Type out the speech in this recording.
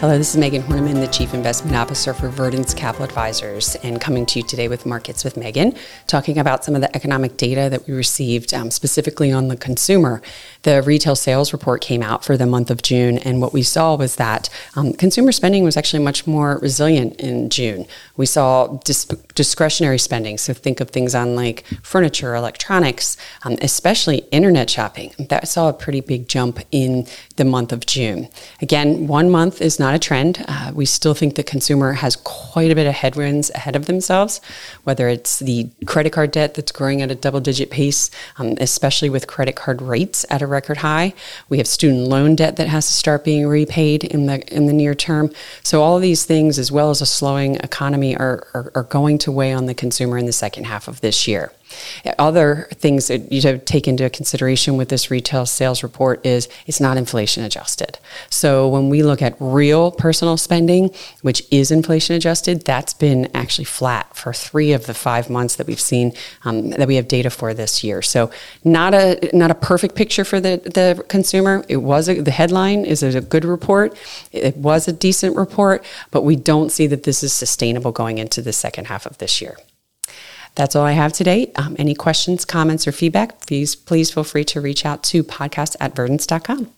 Hello, this is Megan Horneman, the Chief Investment Officer for Verdence Capital Advisors, and coming to you today with Markets with Megan, talking about some of the economic data that we received um, specifically on the consumer. The retail sales report came out for the month of June, and what we saw was that um, consumer spending was actually much more resilient in June. We saw dis- discretionary spending, so think of things on like furniture, electronics, um, especially internet shopping. That saw a pretty big jump in the month of June. Again, one month is not not a trend. Uh, we still think the consumer has quite a bit of headwinds ahead of themselves, whether it's the credit card debt that's growing at a double digit pace, um, especially with credit card rates at a record high. We have student loan debt that has to start being repaid in the in the near term. So all these things, as well as a slowing economy, are, are, are going to weigh on the consumer in the second half of this year. Other things that you have to take into consideration with this retail sales report is it's not inflation adjusted. So when we look at real personal spending, which is inflation adjusted, that's been actually flat for three of the five months that we've seen um, that we have data for this year. So not a not a perfect picture for the the consumer. It was a, the headline is a good report. It was a decent report, but we don't see that this is sustainable going into the second half of this year. That's all I have today. Um, any questions, comments, or feedback, please, please feel free to reach out to podcast at verdence.com.